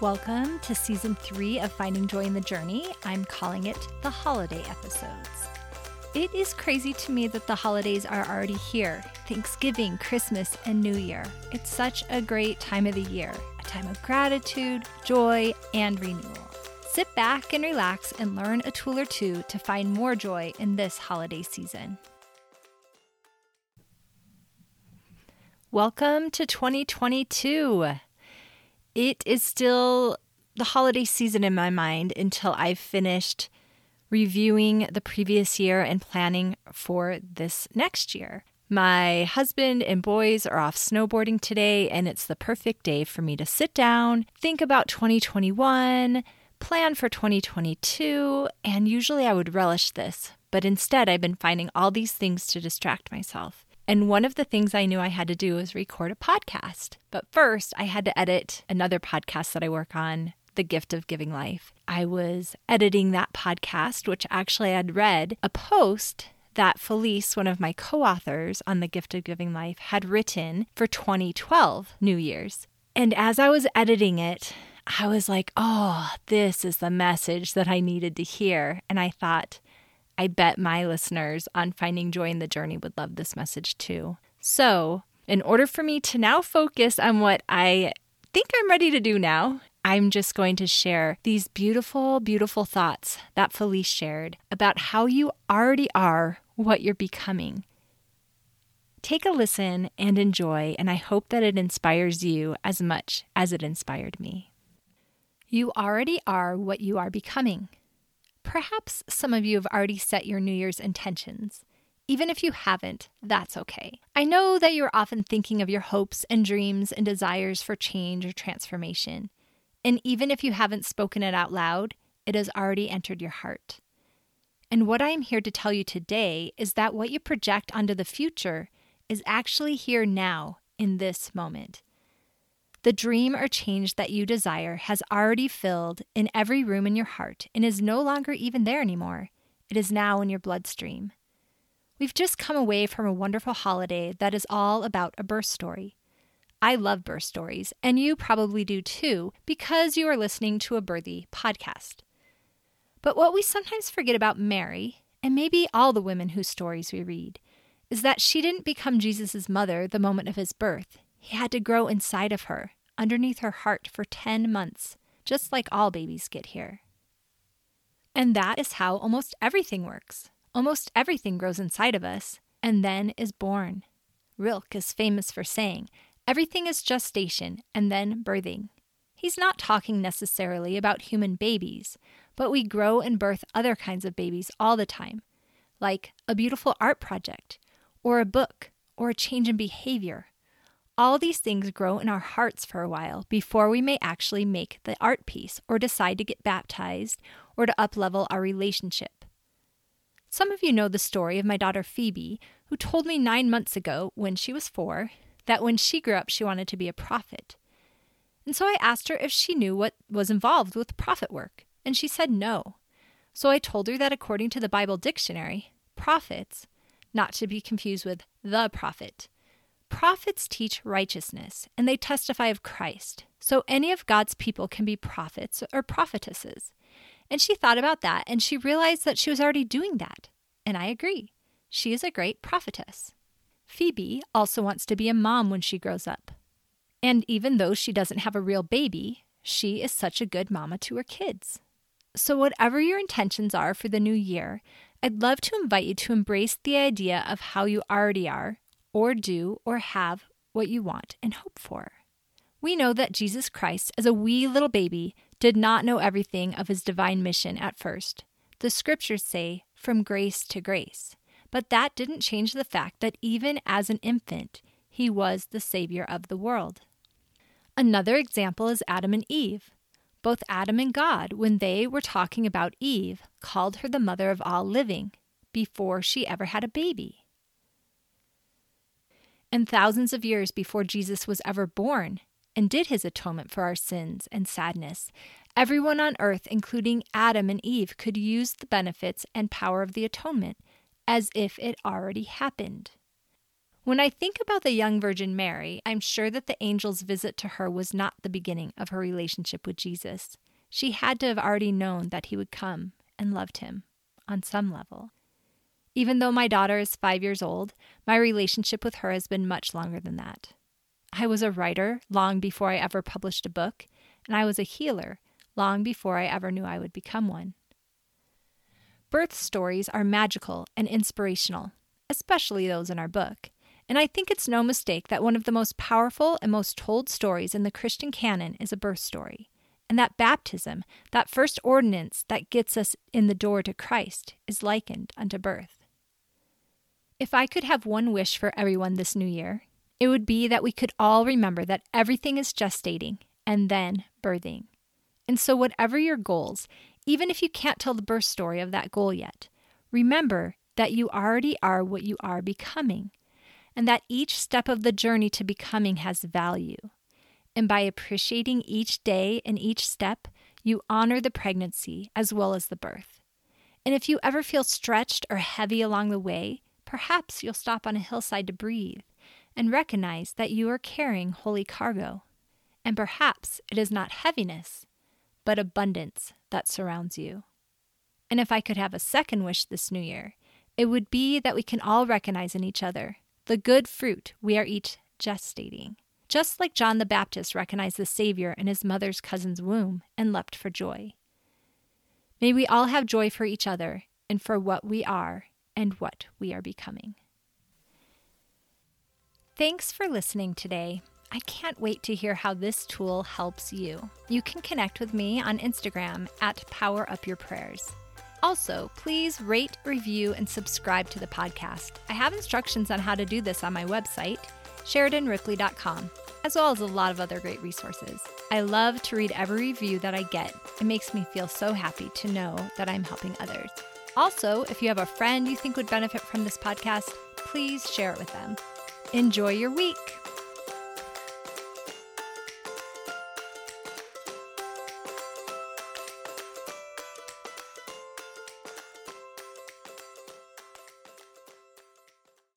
Welcome to season three of Finding Joy in the Journey. I'm calling it the holiday episodes. It is crazy to me that the holidays are already here Thanksgiving, Christmas, and New Year. It's such a great time of the year, a time of gratitude, joy, and renewal. Sit back and relax and learn a tool or two to find more joy in this holiday season. Welcome to 2022. It is still the holiday season in my mind until I've finished reviewing the previous year and planning for this next year. My husband and boys are off snowboarding today, and it's the perfect day for me to sit down, think about 2021, plan for 2022, and usually I would relish this, but instead I've been finding all these things to distract myself. And one of the things I knew I had to do was record a podcast. But first, I had to edit another podcast that I work on, The Gift of Giving Life. I was editing that podcast, which actually I had read a post that Felice, one of my co authors on The Gift of Giving Life, had written for 2012 New Year's. And as I was editing it, I was like, oh, this is the message that I needed to hear. And I thought, I bet my listeners on Finding Joy in the Journey would love this message too. So, in order for me to now focus on what I think I'm ready to do now, I'm just going to share these beautiful, beautiful thoughts that Felice shared about how you already are what you're becoming. Take a listen and enjoy, and I hope that it inspires you as much as it inspired me. You already are what you are becoming. Perhaps some of you have already set your New Year's intentions. Even if you haven't, that's okay. I know that you're often thinking of your hopes and dreams and desires for change or transformation. And even if you haven't spoken it out loud, it has already entered your heart. And what I am here to tell you today is that what you project onto the future is actually here now in this moment. The dream or change that you desire has already filled in every room in your heart and is no longer even there anymore. It is now in your bloodstream. We've just come away from a wonderful holiday that is all about a birth story. I love birth stories, and you probably do too, because you are listening to a birthy podcast. But what we sometimes forget about Mary, and maybe all the women whose stories we read, is that she didn't become Jesus' mother the moment of his birth. He had to grow inside of her, underneath her heart, for 10 months, just like all babies get here. And that is how almost everything works. Almost everything grows inside of us and then is born. Rilke is famous for saying, everything is gestation and then birthing. He's not talking necessarily about human babies, but we grow and birth other kinds of babies all the time, like a beautiful art project, or a book, or a change in behavior, all these things grow in our hearts for a while before we may actually make the art piece or decide to get baptized or to uplevel our relationship. Some of you know the story of my daughter Phoebe, who told me nine months ago, when she was four, that when she grew up she wanted to be a prophet. And so I asked her if she knew what was involved with prophet work, and she said no. So I told her that according to the Bible dictionary, prophets, not to be confused with the prophet, Prophets teach righteousness and they testify of Christ. So any of God's people can be prophets or prophetesses. And she thought about that and she realized that she was already doing that. And I agree. She is a great prophetess. Phoebe also wants to be a mom when she grows up. And even though she doesn't have a real baby, she is such a good mama to her kids. So, whatever your intentions are for the new year, I'd love to invite you to embrace the idea of how you already are or do or have what you want and hope for. We know that Jesus Christ, as a wee little baby, did not know everything of his divine mission at first. The scriptures say, from grace to grace. But that didn't change the fact that even as an infant, he was the Savior of the world. Another example is Adam and Eve. Both Adam and God, when they were talking about Eve, called her the mother of all living before she ever had a baby and thousands of years before Jesus was ever born and did his atonement for our sins and sadness, everyone on earth, including Adam and Eve, could use the benefits and power of the atonement as if it already happened. When I think about the young Virgin Mary, I'm sure that the angel's visit to her was not the beginning of her relationship with Jesus. She had to have already known that he would come and loved him on some level. Even though my daughter is five years old, my relationship with her has been much longer than that. I was a writer long before I ever published a book, and I was a healer long before I ever knew I would become one. Birth stories are magical and inspirational, especially those in our book. And I think it's no mistake that one of the most powerful and most told stories in the Christian canon is a birth story. And that baptism, that first ordinance that gets us in the door to Christ, is likened unto birth. If I could have one wish for everyone this new year, it would be that we could all remember that everything is gestating and then birthing. And so, whatever your goals, even if you can't tell the birth story of that goal yet, remember that you already are what you are becoming, and that each step of the journey to becoming has value. And by appreciating each day and each step, you honor the pregnancy as well as the birth. And if you ever feel stretched or heavy along the way, perhaps you'll stop on a hillside to breathe and recognize that you are carrying holy cargo. And perhaps it is not heaviness, but abundance that surrounds you. And if I could have a second wish this new year, it would be that we can all recognize in each other the good fruit we are each gestating just like John the Baptist recognized the Savior in his mother's cousin's womb and leapt for joy. May we all have joy for each other and for what we are and what we are becoming. Thanks for listening today. I can't wait to hear how this tool helps you. You can connect with me on Instagram at Power Up Your Prayers. Also, please rate, review, and subscribe to the podcast. I have instructions on how to do this on my website, SheridanRipley.com, as well as a lot of other great resources. I love to read every review that I get. It makes me feel so happy to know that I'm helping others. Also, if you have a friend you think would benefit from this podcast, please share it with them. Enjoy your week.